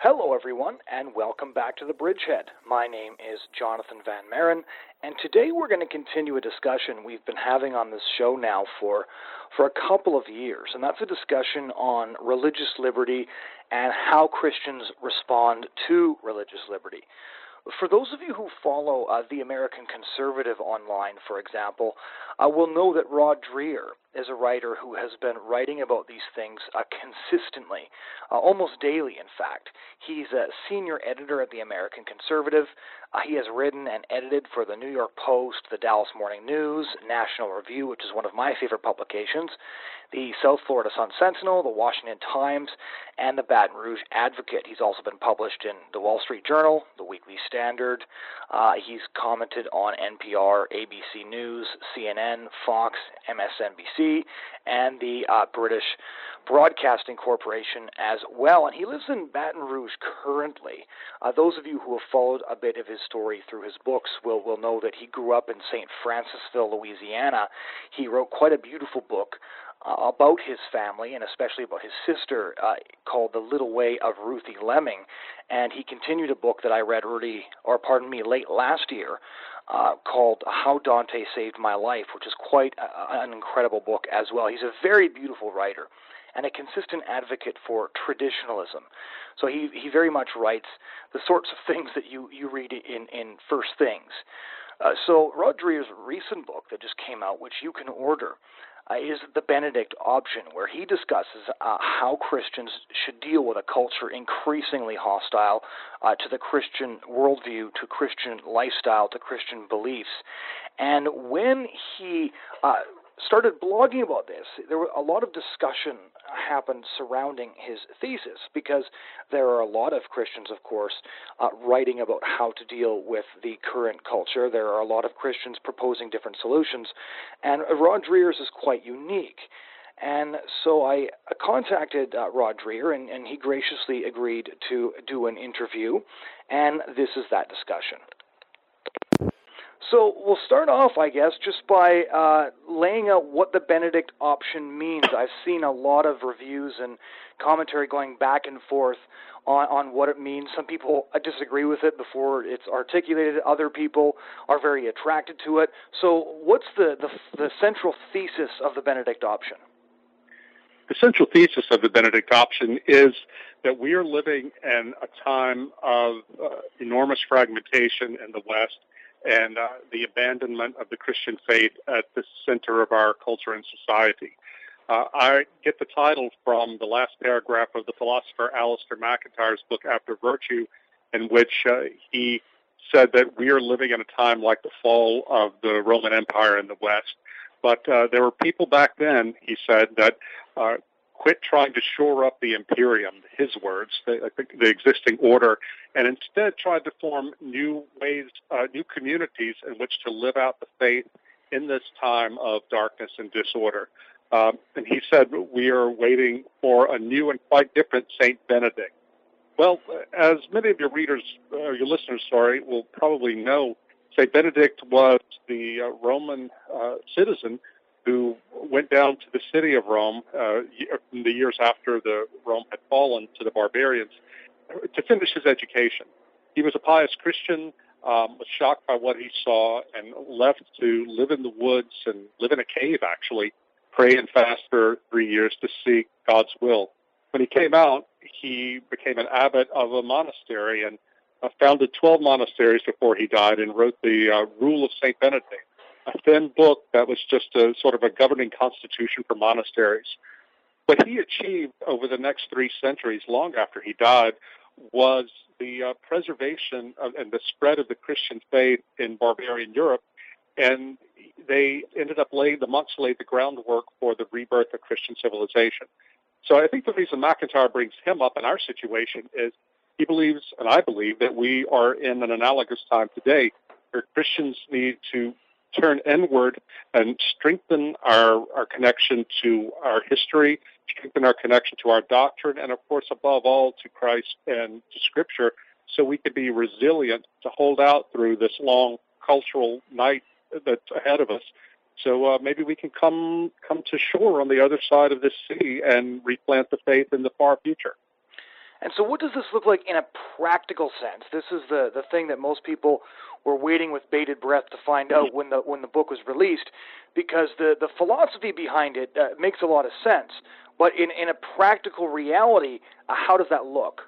Hello, everyone, and welcome back to the Bridgehead. My name is Jonathon Van Maren, and today we're going to continue a discussion we've been having on this show now for, for a couple of years, and that's a discussion on religious liberty and how Christians respond to religious liberty. For those of you who follow uh, the American Conservative online, for example, uh, will know that Rod Dreher is a writer who has been writing about these things uh, consistently, uh, almost daily, in fact. He's a senior editor at the American Conservative. Uh, he has written and edited for the New York Post, the Dallas Morning News, National Review, which is one of my favorite publications, the South Florida Sun Sentinel, the Washington Times, and the Baton Rouge Advocate. He's also been published in the Wall Street Journal, the Weekly Standard. Uh, he's commented on NPR, ABC News, CNN, Fox, MSNBC, and the uh, British Broadcasting Corporation as well. And he lives in Baton Rouge currently. Uh, those of you who have followed a bit of his story through his books will, will know that he grew up in St. Francisville, Louisiana. He wrote quite a beautiful book uh, about his family and especially about his sister uh, called The Little Way of Ruthie Leming. And he continued a book that I read early, or pardon me, late last year uh, called How Dante Saved My Life, which is quite a, an incredible book as well. He's a very beautiful writer and a consistent advocate for traditionalism. So he, he very much writes the sorts of things that you, you read in, in First Things. Uh, so Rod recent book that just came out, which you can order, uh, is the Benedict option, where he discusses uh, how Christians should deal with a culture increasingly hostile uh, to the Christian worldview, to Christian lifestyle, to Christian beliefs. And when he uh, started blogging about this, there were a lot of discussion happened surrounding his thesis because there are a lot of Christians, of course, uh, writing about how to deal with the current culture. There are a lot of Christians proposing different solutions, and Rod Dreher's is quite unique. And so I contacted uh, Rod Dreher, and, and he graciously agreed to do an interview, and this is that discussion. So we'll start off, I guess, just by uh, laying out what the Benedict option means. I've seen a lot of reviews and commentary going back and forth on, on what it means. Some people disagree with it before it's articulated. Other people are very attracted to it. So, what's the, the, the central thesis of the Benedict option? The central thesis of the Benedict option is that we are living in a time of uh, enormous fragmentation in the West and uh, the abandonment of the Christian faith at the center of our culture and society. Uh, I get the title from the last paragraph of the philosopher Alasdair MacIntyre's book After Virtue, in which uh, he said that we are living in a time like the fall of the Roman Empire in the West. But uh, there were people back then, he said, that uh, quit trying to shore up the imperium, his words, the, the existing order, and instead tried to form new ways, uh, new communities in which to live out the faith in this time of darkness and disorder. Um, and he said, We are waiting for a new and quite different Saint Benedict. Well, as many of your readers, uh, your listeners, sorry, will probably know, Saint Benedict was the uh, Roman uh, citizen who went down to the city of Rome uh, in the years after the Rome had fallen to the barbarians to finish his education. He was a pious Christian, um, was shocked by what he saw, and left to live in the woods and live in a cave, actually, pray and fast for three years to seek God's will. When he came out, he became an abbot of a monastery and uh, founded 12 monasteries before he died and wrote the uh, Rule of St. Benedict, a thin book that was just a sort of a governing constitution for monasteries. What he achieved over the next three centuries, long after he died, was the uh, preservation of, and the spread of the Christian faith in barbarian Europe. And they ended up laying, the monks laid the groundwork for the rebirth of Christian civilization. So I think the reason MacIntyre brings him up in our situation is he believes, and I believe, that we are in an analogous time today where Christians need to turn inward and strengthen our, our connection to our history, strengthen our connection to our doctrine, and of course, above all, to Christ and to Scripture, so we can be resilient to hold out through this long cultural night that's ahead of us. So uh, maybe we can come come to shore on the other side of this sea and replant the faith in the far future. And so, what does this look like in a practical sense? This is the the thing that most people were waiting with bated breath to find out when the when the book was released, because the the philosophy behind it uh, makes a lot of sense. But in in a practical reality, uh, how does that look?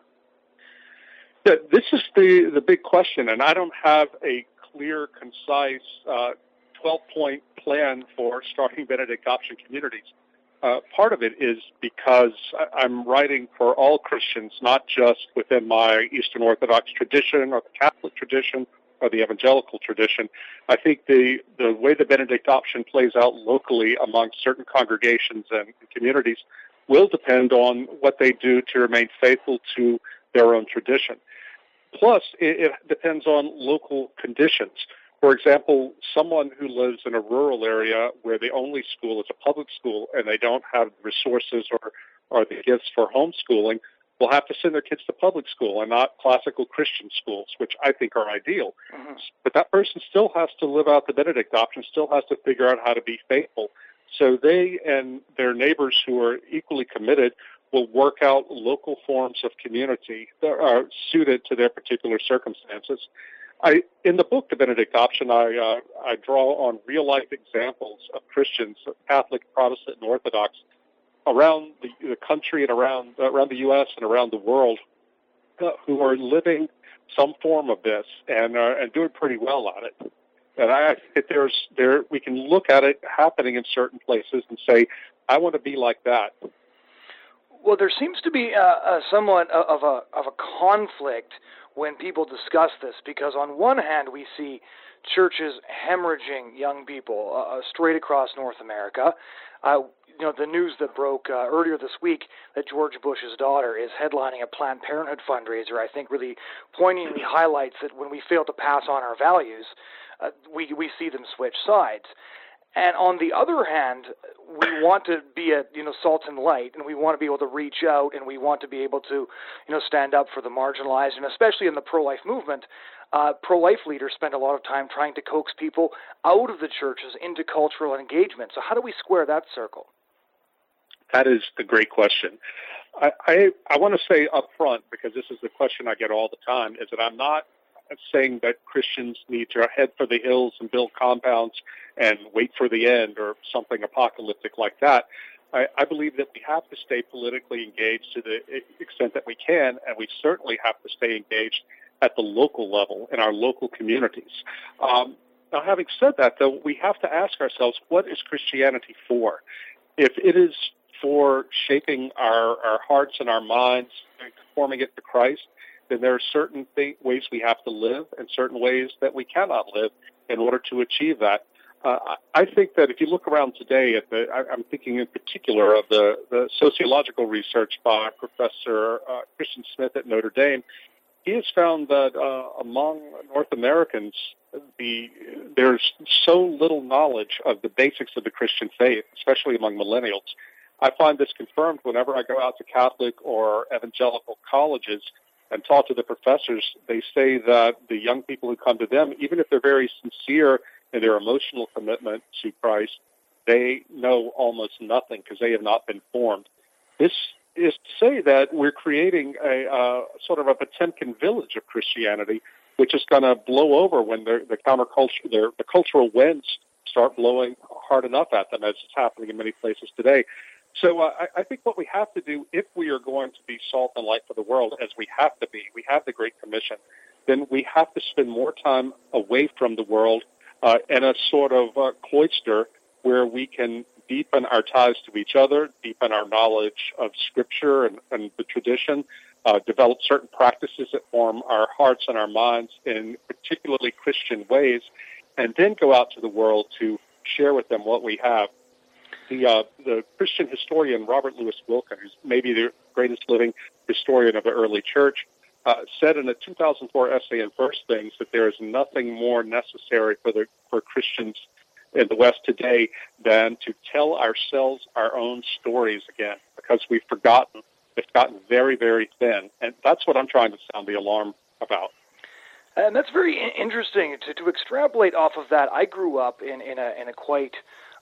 Yeah, this is the the big question, and I don't have a clear, concise, uh, 12 point plan for starting Benedict option communities. Uh, part of it is because I'm writing for all Christians, not just within my Eastern Orthodox tradition or the Catholic tradition or the evangelical tradition. I think the, the way the Benedict option plays out locally among certain congregations and communities will depend on what they do to remain faithful to their own tradition. Plus, it, it depends on local conditions. For example, someone who lives in a rural area where the only school is a public school and they don't have resources or, or the gifts for homeschooling will have to send their kids to public school and not classical Christian schools, which I think are ideal. Mm-hmm. But that person still has to live out the Benedict option, still has to figure out how to be faithful. So they and their neighbors who are equally committed will work out local forms of community that are suited to their particular circumstances. I, in the book, The Benedict Option, I, uh, I draw on real life examples of Christians, Catholic, Protestant, and Orthodox, around the, the country and around around the U.S. and around the world, uh, who are living some form of this and uh, and doing pretty well on it. And I think there's there we can look at it happening in certain places and say, I want to be like that. Well, there seems to be a, a somewhat of a of a conflict when people discuss this because on one hand we see churches hemorrhaging young people uh, uh, straight across North America. Uh, you know the news that broke uh, earlier this week that George Bush's daughter is headlining a Planned Parenthood fundraiser. I think really poignantly highlights that when we fail to pass on our values, uh, we we see them switch sides. And on the other hand, we want to be a you know salt and light, and we want to be able to reach out, and we want to be able to you know stand up for the marginalized, and especially in the pro-life movement, uh, pro-life leaders spend a lot of time trying to coax people out of the churches into cultural engagement. So how do we square that circle? That is the great question. I, I, I want to say up front, because this is the question I get all the time, is that I'm not saying that Christians need to head for the hills and build compounds and wait for the end or something apocalyptic like that. I, I believe that we have to stay politically engaged to the extent that we can, and we certainly have to stay engaged at the local level in our local communities. Um, now, having said that, though, we have to ask ourselves, what is Christianity for? If it is for shaping our, our hearts and our minds and conforming it to Christ, then there are certain th- ways we have to live and certain ways that we cannot live in order to achieve that. Uh, I think that if you look around today, at the, I, am thinking in particular of the, the sociological research by Professor uh, Christian Smith at Notre Dame. He has found that uh, among North Americans, the there's so little knowledge of the basics of the Christian faith, especially among millennials. I find this confirmed whenever I go out to Catholic or evangelical colleges and talk to the professors. They say that the young people who come to them, even if they're very sincere in their emotional commitment to Christ, they know almost nothing because they have not been formed. This is to say that we're creating a uh, sort of a Potemkin village of Christianity, which is going to blow over when the, the counterculture, the, the cultural winds start blowing hard enough at them, as is happening in many places today. So uh, I, I think what we have to do, if we are going to be salt and light for the world, as we have to be, we have the Great Commission, then we have to spend more time away from the world uh, in a sort of uh, cloister where we can deepen our ties to each other, deepen our knowledge of Scripture and, and the tradition, uh, develop certain practices that form our hearts and our minds in particularly Christian ways, and then go out to the world to share with them what we have the uh, the Christian historian Robert Louis Wilken, who's maybe the greatest living historian of the early church, uh, said in a 2004 essay in First Things that there is nothing more necessary for the for Christians in the West today than to tell ourselves our own stories again, because we've forgotten. It's gotten very, very thin, and that's what I'm trying to sound the alarm about. And that's very interesting to, to extrapolate off of that. I grew up in, in a in a quite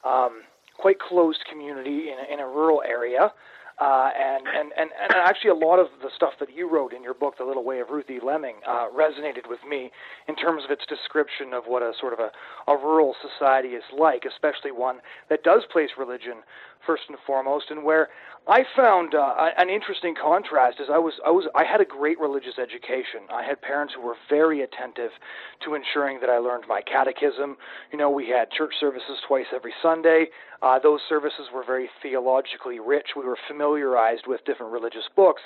um, quite closed community in a, in a rural area. Uh, and, and, and, and actually, a lot of the stuff that you wrote in your book, The Little Way of Ruthie. Leming, uh, resonated with me in terms of its description of what a sort of a, a rural society is like, especially one that does place religion first and foremost, and where I found uh, an interesting contrast is I was I was I had a great religious education. I had parents who were very attentive to ensuring that I learned my catechism. You know, we had church services twice every Sunday. Uh, those services were very theologically rich. We were familiarized with different religious books.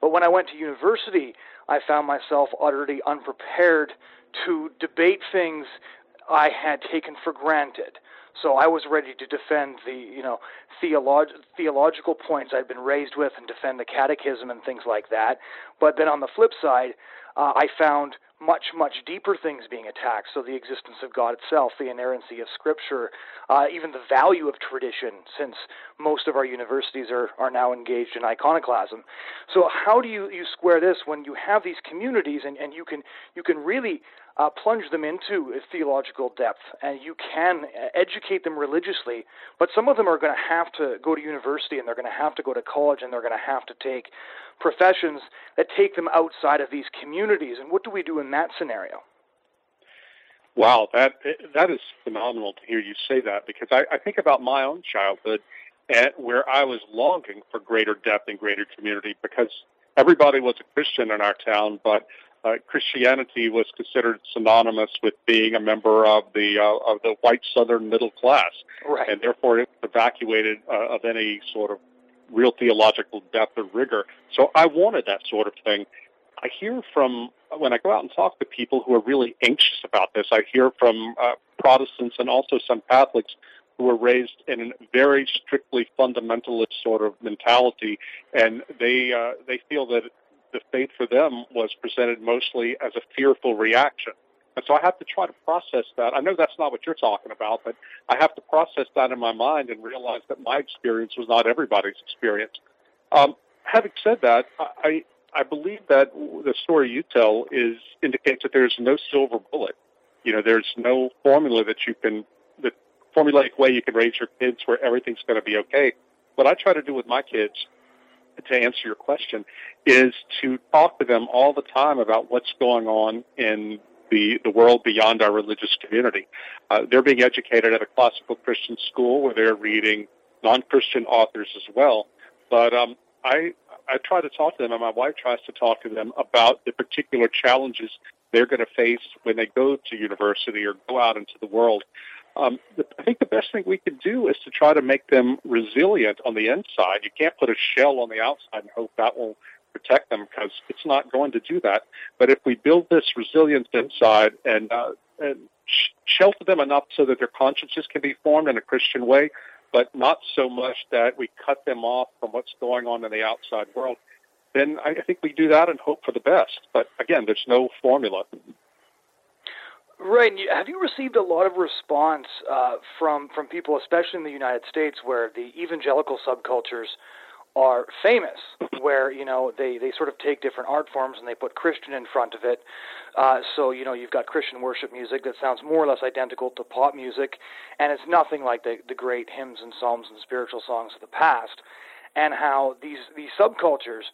But when I went to university, I found myself utterly unprepared to debate things I had taken for granted. So I was ready to defend the, you know, theolog- theological points I'd been raised with and defend the catechism and things like that. But then on the flip side, uh, I found much, much deeper things being attacked. So the existence of God itself, the inerrancy of Scripture, uh, even the value of tradition, since most of our universities are, are now engaged in iconoclasm. So how do you, you square this when you have these communities and, and you can you can really uh, plunge them into theological depth, and you can educate them religiously. But some of them are going to have to go to university, and they're going to have to go to college, and they're going to have to take professions that take them outside of these communities. And what do we do in that scenario? Wow, that that is phenomenal to hear you say that because I, I think about my own childhood and where I was longing for greater depth and greater community because everybody was a Christian in our town, but uh, Christianity was considered synonymous with being a member of the uh, of the white Southern middle class, right. and therefore it was evacuated uh, of any sort of real theological depth or rigor. So I wanted that sort of thing. I hear from when I go out and talk to people who are really anxious about this. I hear from uh, Protestants and also some Catholics who were raised in a very strictly fundamentalist sort of mentality, and they uh, they feel that the faith for them was presented mostly as a fearful reaction. And so I have to try to process that. I know that's not what you're talking about, but I have to process that in my mind and realize that my experience was not everybody's experience. Um, having said that, I, I believe that the story you tell is indicates that there's no silver bullet. You know, there's no formula that you can, the formulaic way you can raise your kids where everything's going to be okay. What I try to do with my kids to answer your question is to talk to them all the time about what's going on in the, the world beyond our religious community. Uh, they're being educated at a classical Christian school where they're reading non-Christian authors as well. But um, I, I try to talk to them, and my wife tries to talk to them about the particular challenges they're going to face when they go to university or go out into the world. Um, I think the best thing we can do is to try to make them resilient on the inside. You can't put a shell on the outside and hope that will protect them because it's not going to do that. But if we build this resilience inside and, uh, and sh- shelter them enough so that their consciences can be formed in a Christian way, but not so much that we cut them off from what's going on in the outside world, then I think we do that and hope for the best. But again, there's no formula. Right. Have you received a lot of response uh, from from people, especially in the United States, where the evangelical subcultures are famous, where you know they they sort of take different art forms and they put Christian in front of it. Uh, so you know you've got Christian worship music that sounds more or less identical to pop music, and it's nothing like the the great hymns and psalms and spiritual songs of the past. And how these these subcultures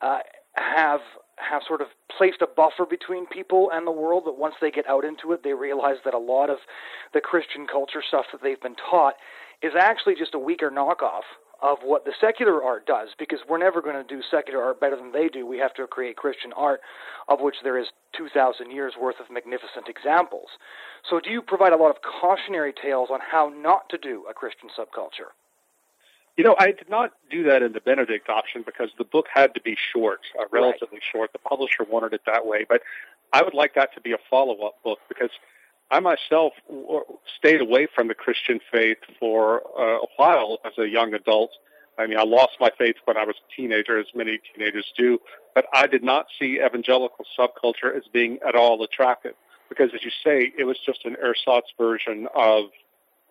uh, have have sort of placed a buffer between people and the world that once they get out into it, they realize that a lot of the Christian culture stuff that they've been taught is actually just a weaker knockoff of what the secular art does because we're never going to do secular art better than they do. We have to create Christian art, of which there is 2,000 years worth of magnificent examples. So, do you provide a lot of cautionary tales on how not to do a Christian subculture? You know, I did not do that in the Benedict option because the book had to be short, uh, relatively right. short. The publisher wanted it that way, but I would like that to be a follow-up book because I myself stayed away from the Christian faith for uh, a while as a young adult. I mean, I lost my faith when I was a teenager, as many teenagers do, but I did not see evangelical subculture as being at all attractive because, as you say, it was just an ersatz version of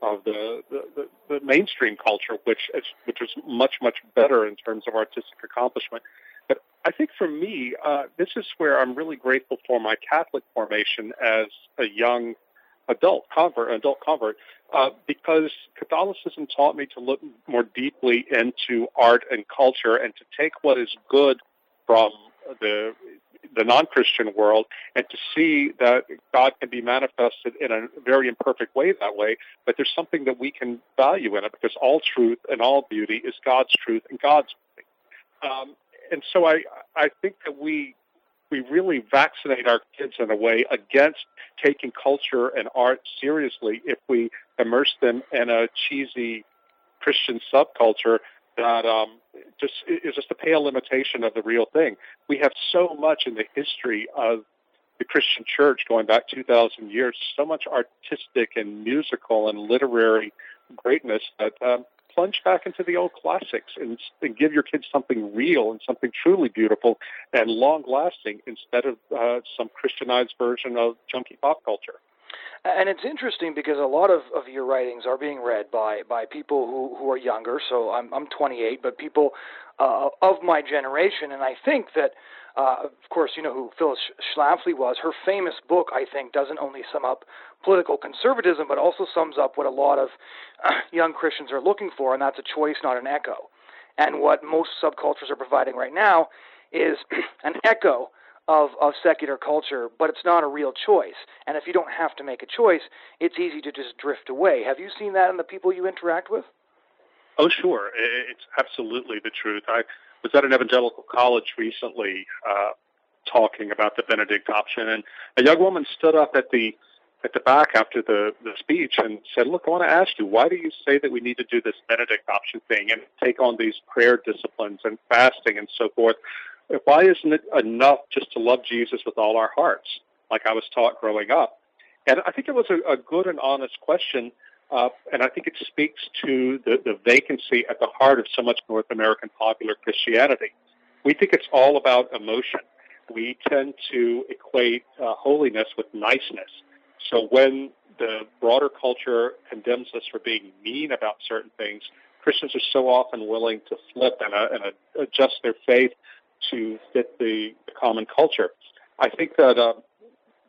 of the, the, the, mainstream culture, which is, which is much much better in terms of artistic accomplishment. But I think for me, uh, this is where I'm really grateful for my Catholic formation as a young adult convert, adult convert, uh, because Catholicism taught me to look more deeply into art and culture and to take what is good from the the non-Christian world and to see that God can be manifested in a very imperfect way that way, but there's something that we can value in it because all truth and all beauty is God's truth and God's beauty. Um, and so I I think that we we really vaccinate our kids in a way against taking culture and art seriously if we immerse them in a cheesy Christian subculture that um, just is just a pale imitation of the real thing. We have so much in the history of the Christian church going back 2,000 years, so much artistic and musical and literary greatness that um, plunge back into the old classics and, and, give your kids something real and something truly beautiful and long lasting instead of uh, some Christianized version of junky pop culture. And it's interesting because a lot of, of your writings are being read by, by people who, who are younger. So I'm, I'm 28, but people uh, of my generation. And I think that, uh, of course, you know who Phyllis Schlafly was. Her famous book, I think, doesn't only sum up political conservatism, but also sums up what a lot of young Christians are looking for, and that's a choice, not an echo. And what most subcultures are providing right now is an echo of, of secular culture, but it's not a real choice. And if you don't have to make a choice, it's easy to just drift away. Have you seen that in the people you interact with? Oh, sure. It's absolutely the truth. I was at an evangelical college recently uh, talking about the Benedict option, and a young woman stood up at the at the back after the, the speech and said, Look, I want to ask you, why do you say that we need to do this Benedict option thing and take on these prayer disciplines and fasting and so forth? Why isn't it enough just to love Jesus with all our hearts, like I was taught growing up? And I think it was a, a good and honest question, uh, and I think it speaks to the, the vacancy at the heart of so much North American popular Christianity. We think it's all about emotion. We tend to equate uh, holiness with niceness. So when the broader culture condemns us for being mean about certain things, Christians are so often willing to flip and, uh, and uh, adjust their faith to fit the, common culture. I think that uh,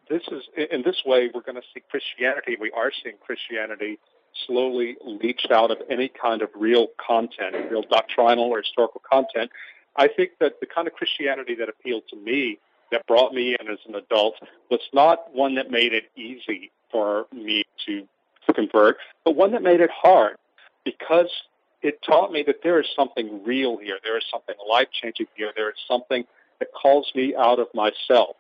this is in this way we're going to see Christianity. We are seeing Christianity slowly leached out of any kind of real content, real doctrinal or historical content. I think that the kind of Christianity that appealed to me, that brought me in as an adult, was not one that made it easy for me to convert, but one that made it hard because it taught me that there is something real here. There is something life changing here. There is something that calls me out of myself.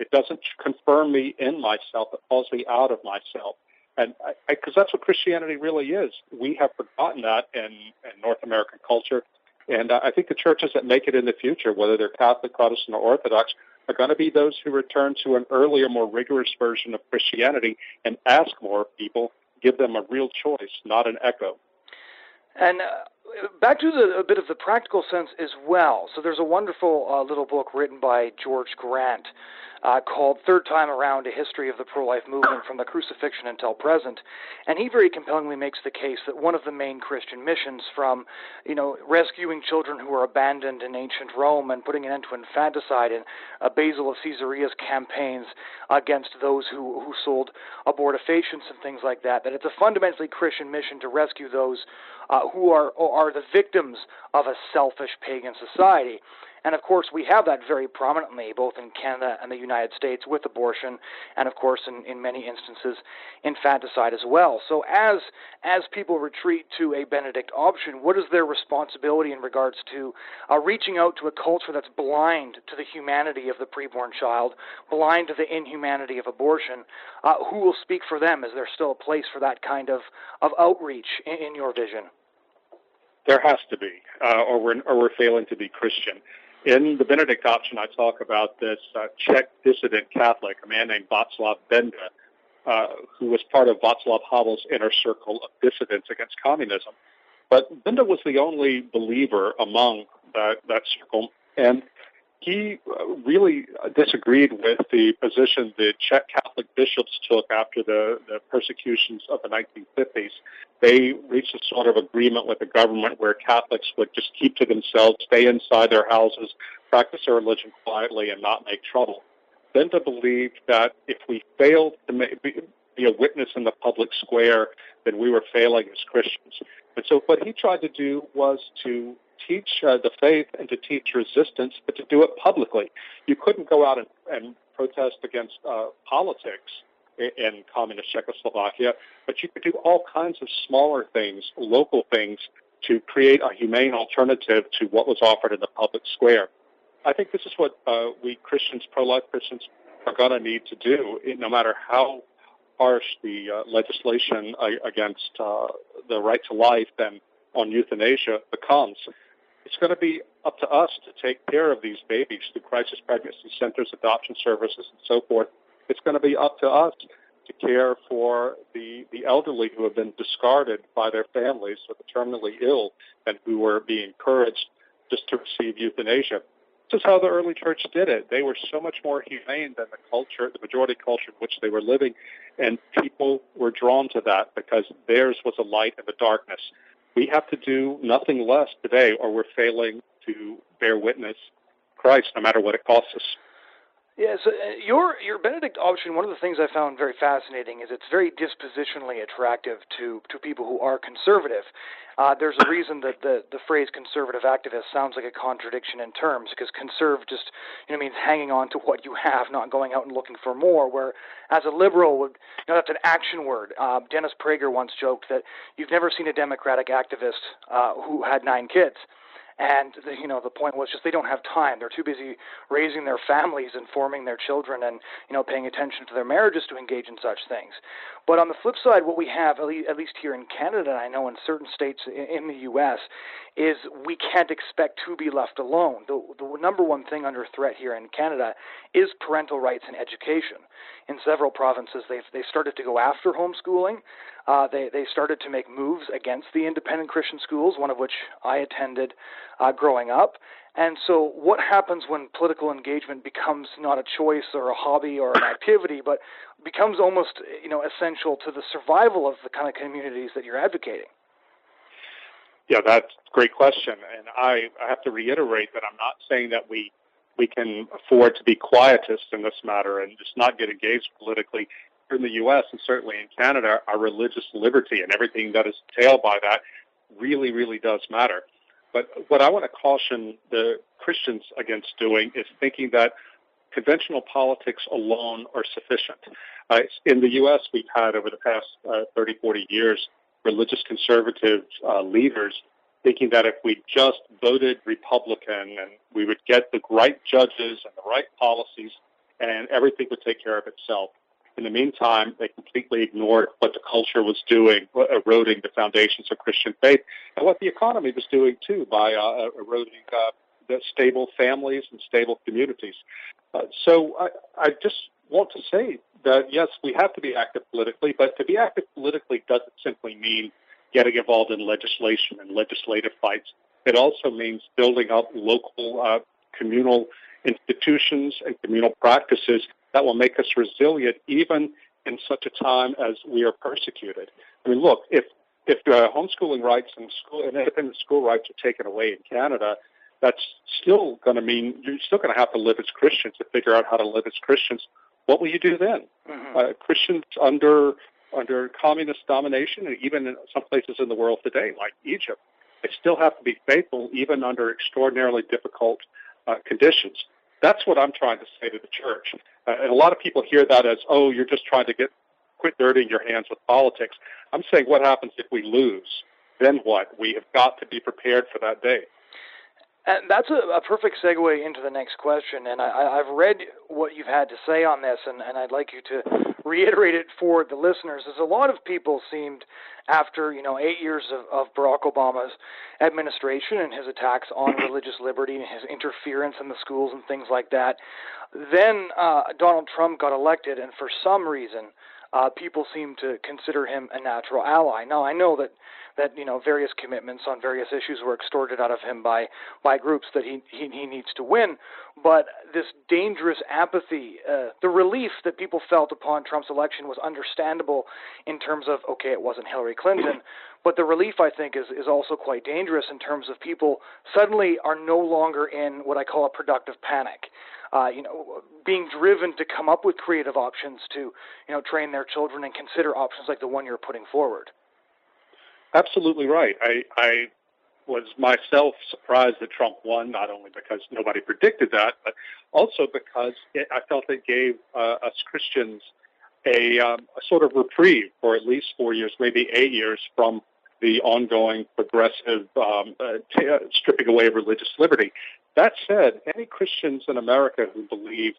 It doesn't confirm me in myself. It calls me out of myself. And because that's what Christianity really is. We have forgotten that in, in North American culture. And uh, I think the churches that make it in the future, whether they're Catholic, Protestant, or Orthodox, are going to be those who return to an earlier, more rigorous version of Christianity and ask more people, give them a real choice, not an echo. And uh, back to the, a bit of the practical sense as well. So there's a wonderful uh, little book written by George Grant uh, called Third Time Around A History of the Pro Life Movement from the Crucifixion Until Present. And he very compellingly makes the case that one of the main Christian missions from, you know, rescuing children who were abandoned in ancient Rome and putting an end to infanticide in uh, Basil of Caesarea's campaigns against those who, who sold abortifacients and things like that, that it's a fundamentally Christian mission to rescue those uh, who are, are the victims of a selfish pagan society. And of course, we have that very prominently both in Canada and the United States with abortion, and of course, in, in many instances, infanticide as well. So, as as people retreat to a Benedict option, what is their responsibility in regards to uh, reaching out to a culture that's blind to the humanity of the preborn child, blind to the inhumanity of abortion? Uh, who will speak for them? Is there still a place for that kind of of outreach in, in your vision? There has to be, uh, or we're or we're failing to be Christian. In the Benedict option, I talk about this uh, Czech dissident Catholic, a man named Václav Benda, uh, who was part of Václav Havel's inner circle of dissidents against communism. But Benda was the only believer among that, that circle, and he uh, really disagreed with the position the Czech Catholic bishops took after the, the persecutions of the 1950s. They reached a sort of agreement with the government where Catholics would just keep to themselves, stay inside their houses, practice their religion quietly, and not make trouble. Benda believed that if we failed to make, be a witness in the public square, then we were failing as Christians. And so what he tried to do was to teach uh, the faith and to teach resistance, but to do it publicly. You couldn't go out and, and protest against uh, politics in, in communist Czechoslovakia, but you could do all kinds of smaller things, local things, to create a humane alternative to what was offered in the public square. I think this is what uh, we Christians, pro-life Christians, are going to need to do, no matter how harsh the uh, legislation against uh, the right to life and on euthanasia becomes. It's going to be up to us to take care of these babies through crisis pregnancy centers, adoption services, and so forth. It's going to be up to us to care for the, the elderly who have been discarded by their families or the terminally ill and who were being encouraged just to receive euthanasia. This is how the early church did it. They were so much more humane than the culture, the majority culture in which they were living, and people were drawn to that because theirs was a light in the darkness. We have to do nothing less today, or we're failing to bear witness Christ, no matter what it costs us. Yeah, so uh, your your Benedict option. One of the things I found very fascinating is it's very dispositionally attractive to to people who are conservative. Uh, there's a reason that the the phrase conservative activist sounds like a contradiction in terms because conserve just you know means hanging on to what you have, not going out and looking for more. Where as a liberal, would you know that's an action word. Uh, Dennis Prager once joked that you've never seen a Democratic activist uh, who had nine kids. And the, you know the point was just they don't have time. They're too busy raising their families and forming their children and you know paying attention to their marriages to engage in such things. But on the flip side, what we have, at least here in Canada, and I know in certain states in the U.S., is we can't expect to be left alone. The, the number one thing under threat here in Canada is parental rights and education. In several provinces, they've they started to go after homeschooling. Uh, they they started to make moves against the independent Christian schools, one of which I attended uh, growing up. And so, what happens when political engagement becomes not a choice or a hobby or an activity, but becomes almost you know essential to the survival of the kind of communities that you're advocating? Yeah, that's a great question, and I, I have to reiterate that I'm not saying that we we can afford to be quietists in this matter and just not get engaged politically in the U.S. and certainly in Canada, our religious liberty and everything that is entailed by that really, really does matter. But what I want to caution the Christians against doing is thinking that conventional politics alone are sufficient. Uh, in the U.S., we've had over the past uh, 30, 40 years religious conservative uh, leaders thinking that if we just voted Republican and we would get the right judges and the right policies and everything would take care of itself. In the meantime, they completely ignored what the culture was doing, eroding the foundations of Christian faith, and what the economy was doing too by uh, eroding uh, the stable families and stable communities. Uh, so I, I just want to say that yes, we have to be active politically, but to be active politically doesn't simply mean getting involved in legislation and legislative fights. It also means building up local uh, communal institutions and communal practices that will make us resilient even in such a time as we are persecuted. I mean, look, if if uh, homeschooling rights and school and independent school rights are taken away in Canada, that's still going to mean you're still going to have to live as Christians to figure out how to live as Christians. What will you do then? Mm-hmm. Uh, Christians under under communist domination, and even in some places in the world today, like Egypt, they still have to be faithful even under extraordinarily difficult uh, conditions. That's what I'm trying to say to the church. Uh, and a lot of people hear that as, oh, you're just trying to get quit dirtying your hands with politics. I'm saying, what happens if we lose? Then what? We have got to be prepared for that day. And that's a, a perfect segue into the next question. And I, I've read what you've had to say on this, and, and I'd like you to reiterate it for the listeners. As a lot of people seemed, after you know eight years of, of Barack Obama's administration and his attacks on religious liberty and his interference in the schools and things like that, then uh, Donald Trump got elected, and for some reason, uh, people seem to consider him a natural ally. Now, I know that that you know various commitments on various issues were extorted out of him by by groups that he he, he needs to win. But this dangerous apathy, uh, the relief that people felt upon Trump's election was understandable in terms of okay, it wasn't Hillary Clinton, but the relief I think is is also quite dangerous in terms of people suddenly are no longer in what I call a productive panic. Uh, you know, being driven to come up with creative options to, you know, train their children and consider options like the one you're putting forward. Absolutely right. I, I was myself surprised that Trump won, not only because nobody predicted that, but also because it, I felt it gave uh, us Christians a, um, a sort of reprieve for at least four years, maybe eight years from the ongoing progressive um, uh, t- uh, stripping away of religious liberty. That said, any Christians in America who believe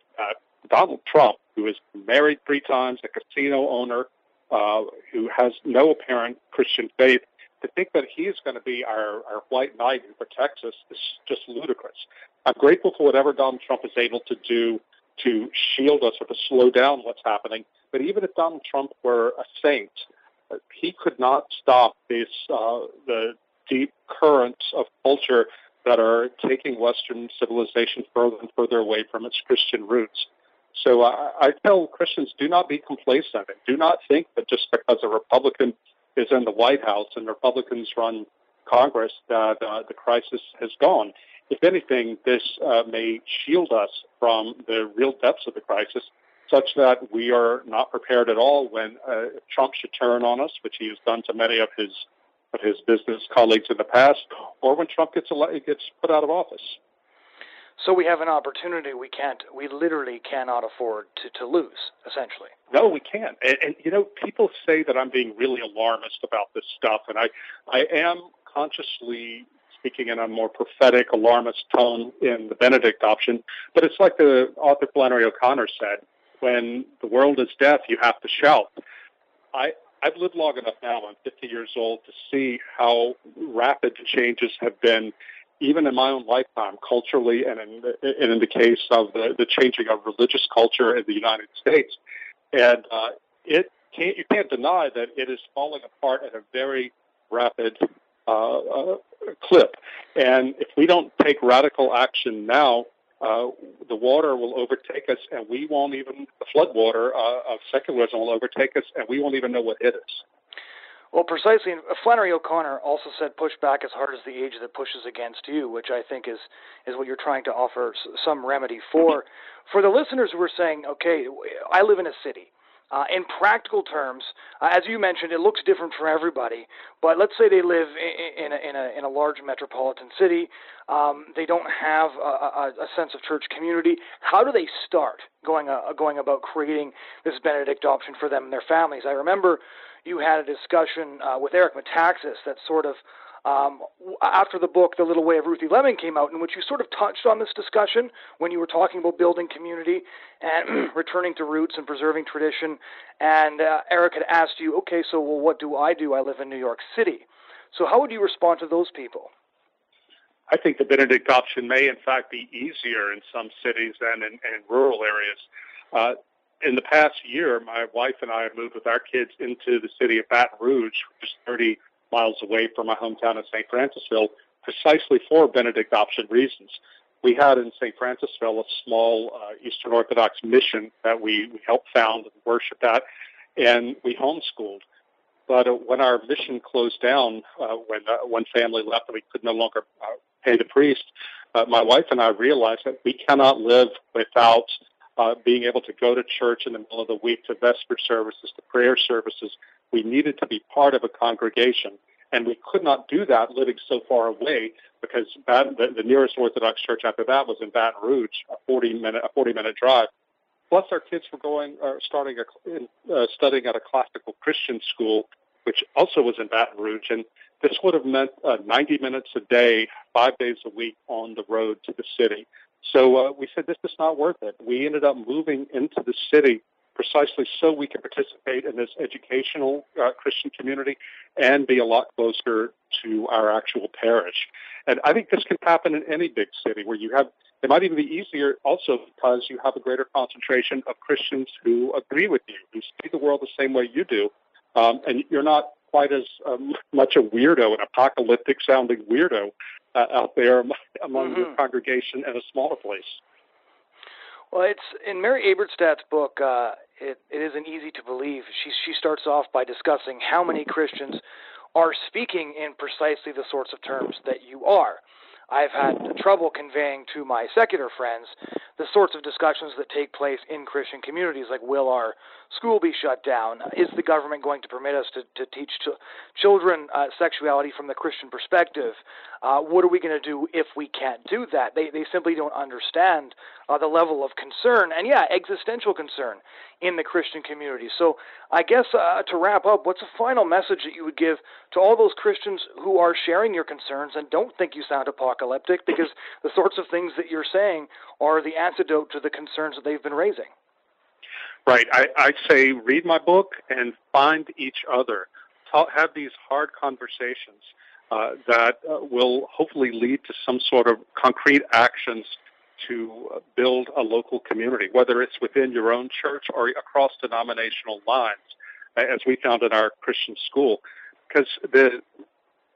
Donald Trump, who is married three times, a casino owner, uh, who has no apparent Christian faith, to think that he is going to be our, our white knight who protects us is just ludicrous. I'm grateful for whatever Donald Trump is able to do to shield us or to slow down what's happening. But even if Donald Trump were a saint, he could not stop this uh, the deep currents of culture that are taking Western civilization further and further away from its Christian roots. So uh, I tell Christians, do not be complacent. And do not think that just because a Republican is in the White House and Republicans run Congress that uh, the crisis has gone. If anything, this uh, may shield us from the real depths of the crisis such that we are not prepared at all when uh, Trump should turn on us, which he has done to many of his of his business colleagues in the past, or when Trump gets ele- gets put out of office. So we have an opportunity we can't, we literally cannot afford to, to lose, essentially. No, we can't. And, and you know, people say that I'm being really alarmist about this stuff, and I, I am consciously speaking in a more prophetic, alarmist tone in the Benedict option. But it's like the author Flannery O'Connor said: "When the world is deaf, you have to shout." I I've lived long enough now. I'm 50 years old to see how rapid the changes have been even in my own lifetime, culturally, and in the, and in the case of the, the changing of religious culture in the United States, and uh, it can't, you can't deny that it is falling apart at a very rapid uh, uh, clip. And if we don't take radical action now, uh, the water will overtake us, and we won't even the floodwater uh, of secularism will overtake us, and we won't even know what hit us. Well, precisely. Flannery O'Connor also said, "Push back as hard as the age that pushes against you," which I think is is what you're trying to offer some remedy for. Mm-hmm. For the listeners who are saying, "Okay, I live in a city." Uh, in practical terms, uh, as you mentioned, it looks different for everybody. But let's say they live in, in, a, in, a, in a large metropolitan city. Um, they don't have a, a, a, sense of church community. How do they start going uh, going about creating this Benedict option for them and their families? I remember you had a discussion uh, with Eric Metaxas that sort of um, after the book The Little Way of Ruthie Leming came out, in which you sort of touched on this discussion when you were talking about building community and returning to roots and preserving tradition. And uh, Eric had asked you, okay, so well, what do I do? I live in New York City. So how would you respond to those people? I think the Benedict option may, in fact, be easier in some cities than in, in rural areas. Uh, in the past year, my wife and I have moved with our kids into the city of Baton Rouge, which is 30 miles away from my hometown of St. Francisville, precisely for Benedict option reasons. We had in St. Francisville a small uh, Eastern Orthodox mission that we, we helped found and worshiped at, and we homeschooled. But uh, when our mission closed down, uh, when uh, one family left and we could no longer uh, pay the priest, uh, my wife and I realized that we cannot live without uh, being able to go to church in the middle of the week to vesper services, to prayer services. We needed to be part of a congregation. And we could not do that living so far away because the, the nearest Orthodox church after that was in Baton Rouge, a 40 minute, a 40 minute drive. Plus, our kids were going, uh, starting a, uh, studying at a classical Christian school, which also was in Baton Rouge. And this would have meant uh, 90 minutes a day, five days a week on the road to the city. So uh, we said this is not worth it. We ended up moving into the city precisely so we could participate in this educational uh, Christian community and be a lot closer to our actual parish. And I think this can happen in any big city where you have, it might even be easier also because you have a greater concentration of Christians who agree with you, who see the world the same way you do. Um, and you're not quite as um, much a weirdo, an apocalyptic sounding weirdo uh, out there among mm-hmm. your congregation in a smaller place. Well, it's in Mary Eberstadt's book. Uh, it, it isn't easy to believe. She she starts off by discussing how many Christians are speaking in precisely the sorts of terms that you are. I've had trouble conveying to my secular friends the sorts of discussions that take place in Christian communities, like will our school be shut down? Is the government going to permit us to, to teach to children uh, sexuality from the Christian perspective? Uh, what are we going to do if we can't do that? They, they simply don't understand uh, the level of concern, and yeah, existential concern in the Christian community. So, I guess uh, to wrap up, what's a final message that you would give to all those Christians who are sharing your concerns and don't think you sound apocalyptic because the sorts of things that you're saying are the antidote to the concerns that they've been raising? Right. I, I say read my book and find each other. Talk, have these hard conversations uh, that uh, will hopefully lead to some sort of concrete actions to uh, build a local community, whether it's within your own church or across denominational lines, as we found in our Christian school. Because the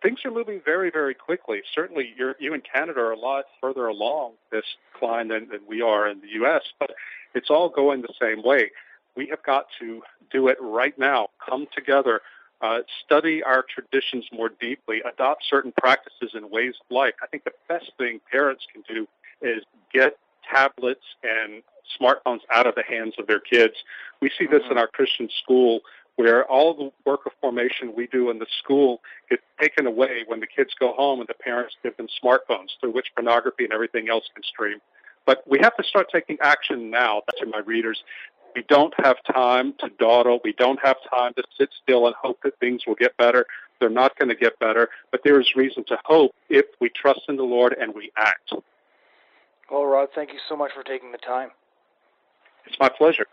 things are moving very, very quickly. Certainly, you in Canada are a lot further along this climb than, than we are in the U.S., but it's all going the same way. We have got to do it right now. Come together, uh, study our traditions more deeply, adopt certain practices and ways of life. I think the best thing parents can do is get tablets and smartphones out of the hands of their kids. We see this mm-hmm. in our Christian school where all the work of formation we do in the school gets taken away when the kids go home and the parents give them smartphones through which pornography and everything else can stream. But we have to start taking action now. to my readers. We don't have time to dawdle. We don't have time to sit still and hope that things will get better. They're not going to get better, but there is reason to hope if we trust in the Lord and we act. Well, Rod, thank you so much for taking the time. It's my pleasure.